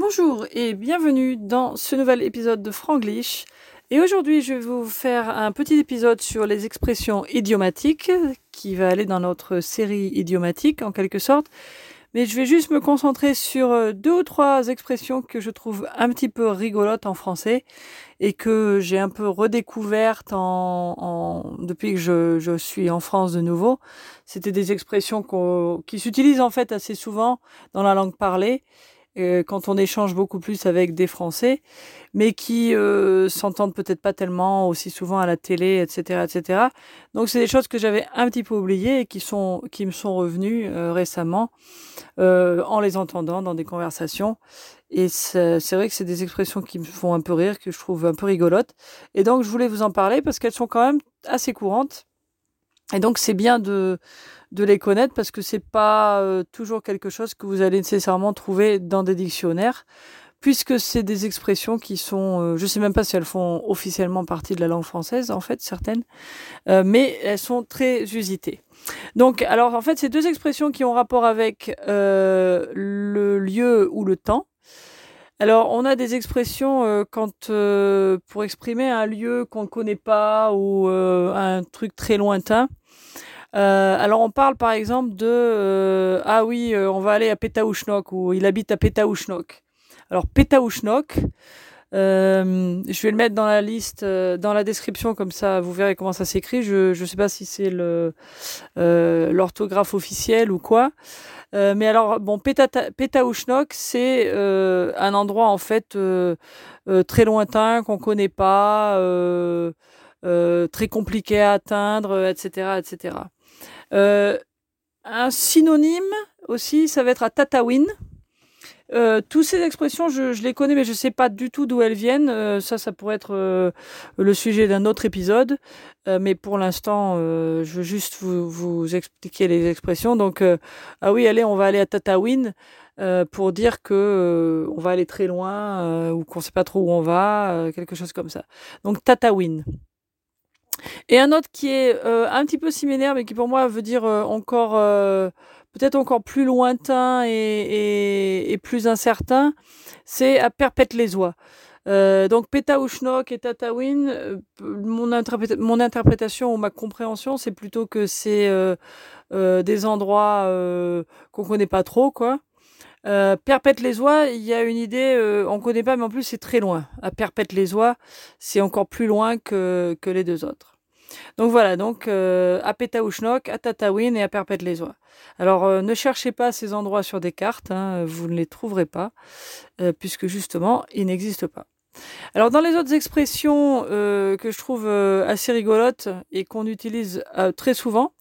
Bonjour et bienvenue dans ce nouvel épisode de Franglish. Et aujourd'hui, je vais vous faire un petit épisode sur les expressions idiomatiques qui va aller dans notre série idiomatique en quelque sorte. Mais je vais juste me concentrer sur euh, deux ou trois expressions que je trouve un petit peu rigolotes en français et que j'ai un peu redécouvertes depuis que je, suis en France de nouveau. C'était des expressions qui s'utilisent en fait assez souvent dans la langue parlée quand on échange beaucoup plus avec des Français, mais qui euh, s'entendent peut-être pas tellement aussi souvent à la télé, etc., etc. Donc c'est des choses que j'avais un petit peu oubliées et qui sont qui me sont revenues euh, récemment en les entendant dans des conversations. Et c'est vrai que c'est des expressions qui me font un peu rire, que je trouve un peu rigolotes. Et donc je voulais vous en parler parce qu'elles sont quand même assez courantes. Et donc c'est bien de de les connaître parce que c'est pas euh, toujours quelque chose que vous allez nécessairement trouver dans des dictionnaires puisque c'est des expressions qui sont, euh, je sais même pas si elles font officiellement partie de la langue française, en fait, certaines, euh, mais elles sont très usitées. Donc, alors, en fait, c'est deux expressions qui ont rapport avec le lieu ou le temps. Alors, on a des expressions quand pour exprimer un lieu qu'on ne connaît pas ou un truc très lointain. Euh, alors on parle par exemple de euh, ah oui euh, on va aller à Petaouchnok ou il habite à Petaouchnok. Alors Petaouchnok, je vais le mettre dans la liste, dans la description comme ça vous verrez comment ça s'écrit. Je ne sais pas si c'est le l'orthographe officielle ou quoi. mais alors bon Petaouchnok c'est un endroit en fait très lointain qu'on connaît pas. très compliqué à atteindre, etc., etc. Euh, un synonyme aussi, ça va être à Tatawin. Euh, toutes ces expressions, je, les connais, mais je ne sais pas du tout d'où elles viennent. Euh, ça, ça pourrait être le sujet d'un autre épisode. Mais pour l'instant, je veux juste vous, vous, expliquer les expressions. Donc, ah oui, allez, on va aller à Tatawin pour dire que on va aller très loin ou qu'on ne sait pas trop où on va, quelque chose comme ça. Donc, Tatawin. Et un autre qui est euh, un petit peu similaire, mais qui pour moi veut dire euh, encore euh, peut-être encore plus lointain et, plus incertain, c'est à perpète les oies. donc Petaouchnok et Tatawin, mon, mon, interprétation ou ma compréhension, c'est plutôt que c'est des endroits qu'on connaît pas trop, quoi. perpète les oies, il y a une idée, on connaît pas, mais en plus c'est très loin. À perpète les oies, c'est encore plus loin que, que les deux autres. Donc voilà, donc euh, à Petaouchnok, à Tatawin et à Perpète-les-Oies. Alors euh, ne cherchez pas ces endroits sur des cartes, hein, vous ne les trouverez pas, euh, puisque justement, ils n'existent pas. Alors dans les autres expressions que je trouve assez rigolotes et qu'on utilise très souvent,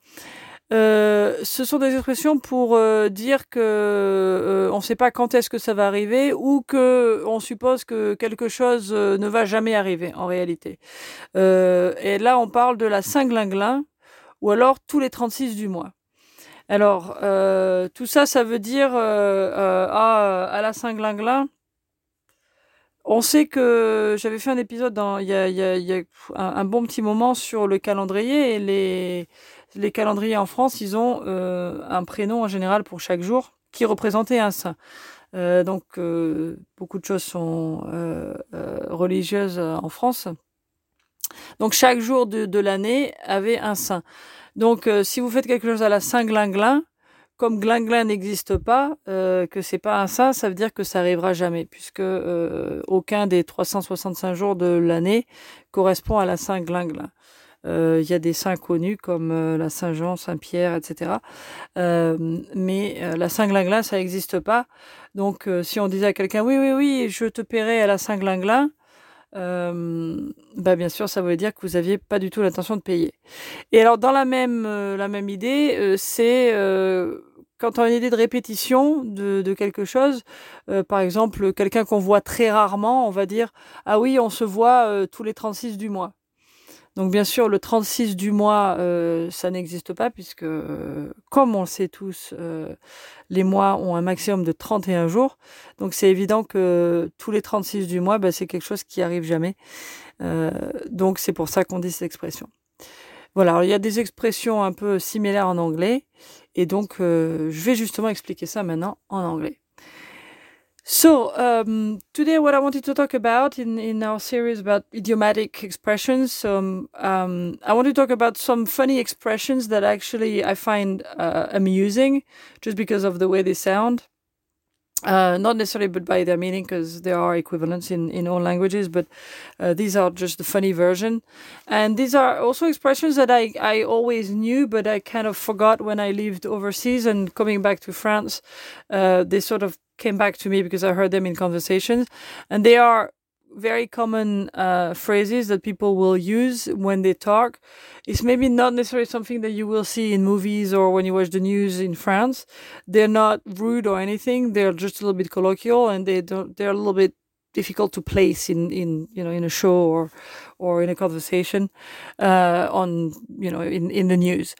euh, ce sont des expressions pour euh, dire que euh, on ne sait pas quand est-ce que ça va arriver ou que on suppose que quelque chose ne va jamais arriver en réalité. et là, on parle de la Saint-Glinglin ou alors tous les 36 du mois. Alors, tout ça, ça veut dire à, à la Saint-Glinglin. On sait que j'avais fait un épisode il y a, y a, y a un, un, bon petit moment sur le calendrier et les, les calendriers en France, ils ont euh, un prénom en général pour chaque jour qui représentait un saint. Euh, donc euh, beaucoup de choses sont religieuses en France. Donc chaque jour de, l'année avait un saint. Donc si vous faites quelque chose à la Saint-Glinglin, comme Glinglin n'existe pas, que c'est pas un saint, ça veut dire que ça arrivera jamais, puisque aucun des 365 jours de l'année correspond à la Saint-Glinglin. Euh, il y a des saints connus comme euh, la Saint-Jean, Saint-Pierre, etc. Euh, mais la Saint-Glinglin, ça n'existe pas. Donc, si on disait à quelqu'un, oui, oui, oui, je te paierai à la Saint-Glinglin, bah bien sûr, ça veut dire que vous aviez pas du tout l'intention de payer. Et alors, dans la même, la même idée, c'est quand on a une idée de répétition de, de quelque chose, par exemple, quelqu'un qu'on voit très rarement, on va dire, ah oui, on se voit tous les 36 du mois. Donc bien sûr, le 36 du mois, euh, ça n'existe pas puisque, euh, comme on le sait tous, euh, les mois ont un maximum de 31 jours. Donc c'est évident que tous les 36 du mois, bah, c'est quelque chose qui arrive jamais. donc c'est pour ça qu'on dit cette expression. Voilà, il y a des expressions un peu similaires en anglais et donc je vais justement expliquer ça maintenant en anglais. So um, today, what I wanted to talk about in in our series about idiomatic expressions, um, um, I want to talk about some funny expressions that actually I find uh, amusing, just because of the way they sound. Uh, not necessarily, but by their meaning, because there are equivalents in, in all languages, but uh, these are just the funny version. And these are also expressions that I, I always knew, but I kind of forgot when I lived overseas and coming back to France. Uh, they sort of came back to me because I heard them in conversations. And they are very common uh, phrases that people will use when they talk. It's maybe not necessarily something that you will see in movies or when you watch the news in France. They're not rude or anything. They're just a little bit colloquial and they don't. They're a little bit difficult to place in in you know in a show or or in a conversation uh, on you know in in the news.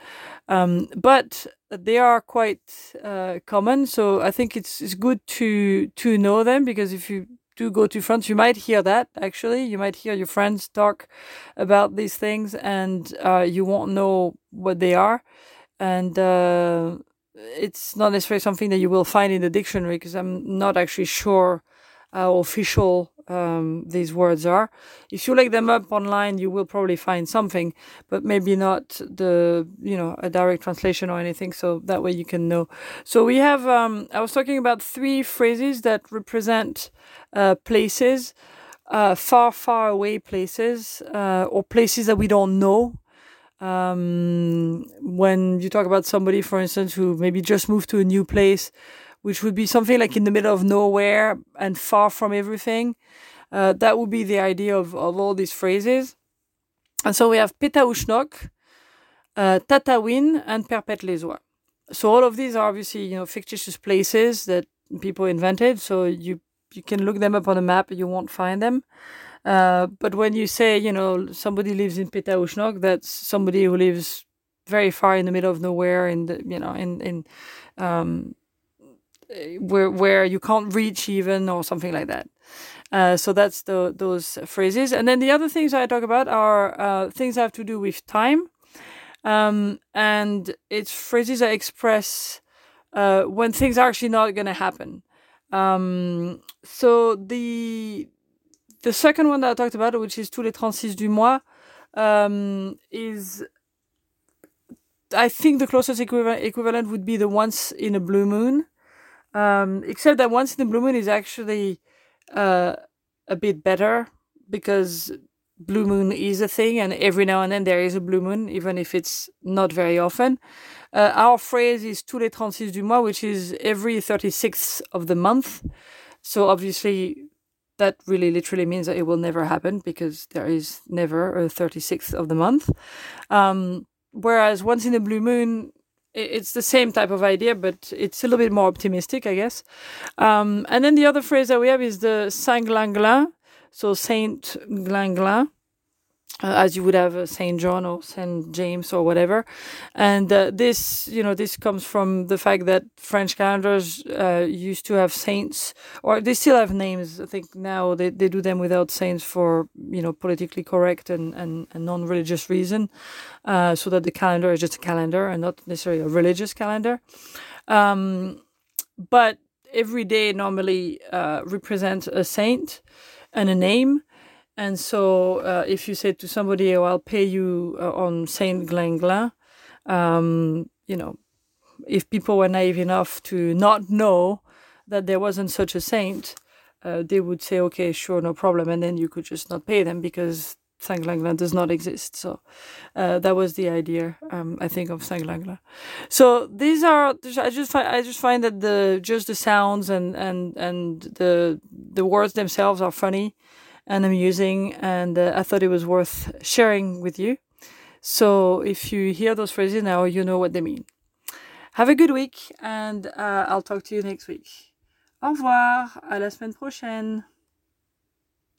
Um, but they are quite uh, common, so I think it's it's good to to know them because if you do go to France, you might hear that actually. You might hear your friends talk about these things and uh, you won't know what they are. And uh, it's not necessarily something that you will find in the dictionary because I'm not actually sure how official um, these words are. If you look them up online, you will probably find something, but maybe not the you know a direct translation or anything. So that way you can know. So we have. Um, I was talking about three phrases that represent uh, places, uh, far far away places, uh, or places that we don't know. Um, when you talk about somebody, for instance, who maybe just moved to a new place which would be something like in the middle of nowhere and far from everything. Uh, that would be the idea of, of all these phrases. And so we have Pétaouchnok, uh, Tatawin, and Perpète les Oies. So all of these are obviously you know fictitious places that people invented. So you you can look them up on a map, you won't find them. Uh, but when you say you know somebody lives in Pétaouchnok, that's somebody who lives very far in the middle of nowhere in the you know in in um, where where you can't reach even or something like that. Uh, so that's the those phrases, and then the other things I talk about are uh, things that have to do with time, um, and it's phrases that express uh, when things are actually not going to happen. Um, so the the second one that I talked about, which is tous les 36 du mois, um, is I think the closest equivalent, equivalent would be the once in a blue moon. Um, except that once in the blue moon is actually uh, a bit better because blue moon is a thing, and every now and then there is a blue moon, even if it's not very often. Uh, our phrase is tous les 36 du mois, which is every 36th of the month. So obviously, that really literally means that it will never happen because there is never a 36th of the month. Um, whereas once in a blue moon it's the same type of idea, but it's a little bit more optimistic, I guess. Um, and then the other phrase that we have is the Saint Glinglin, so Saint Glinglin, uh, as you would have uh, Saint John or Saint James or whatever. And uh, this, you know, this comes from the fact that French calendars uh, used to have saints, or they still have names. I think now they, they do them without saints for, you know, politically correct and, and, and non religious reason, uh, so that the calendar is just a calendar and not necessarily a religious calendar. Um, but every day normally uh, represents a saint and a name. And so, uh, if you say to somebody, "Oh, I'll pay you uh, on Saint Glinglin," um, you know, if people were naive enough to not know that there wasn't such a saint, uh, they would say, "Okay, sure, no problem," and then you could just not pay them because Saint Glinglin does not exist. So uh, that was the idea, um, I think, of Saint Glinglin. So these are I just find I just find that the just the sounds and and and the the words themselves are funny and amusing, and uh, I thought it was worth sharing with you. So if you hear those phrases now, you know what they mean. Have a good week, and uh, I'll talk to you next week. Au revoir, à la semaine prochaine.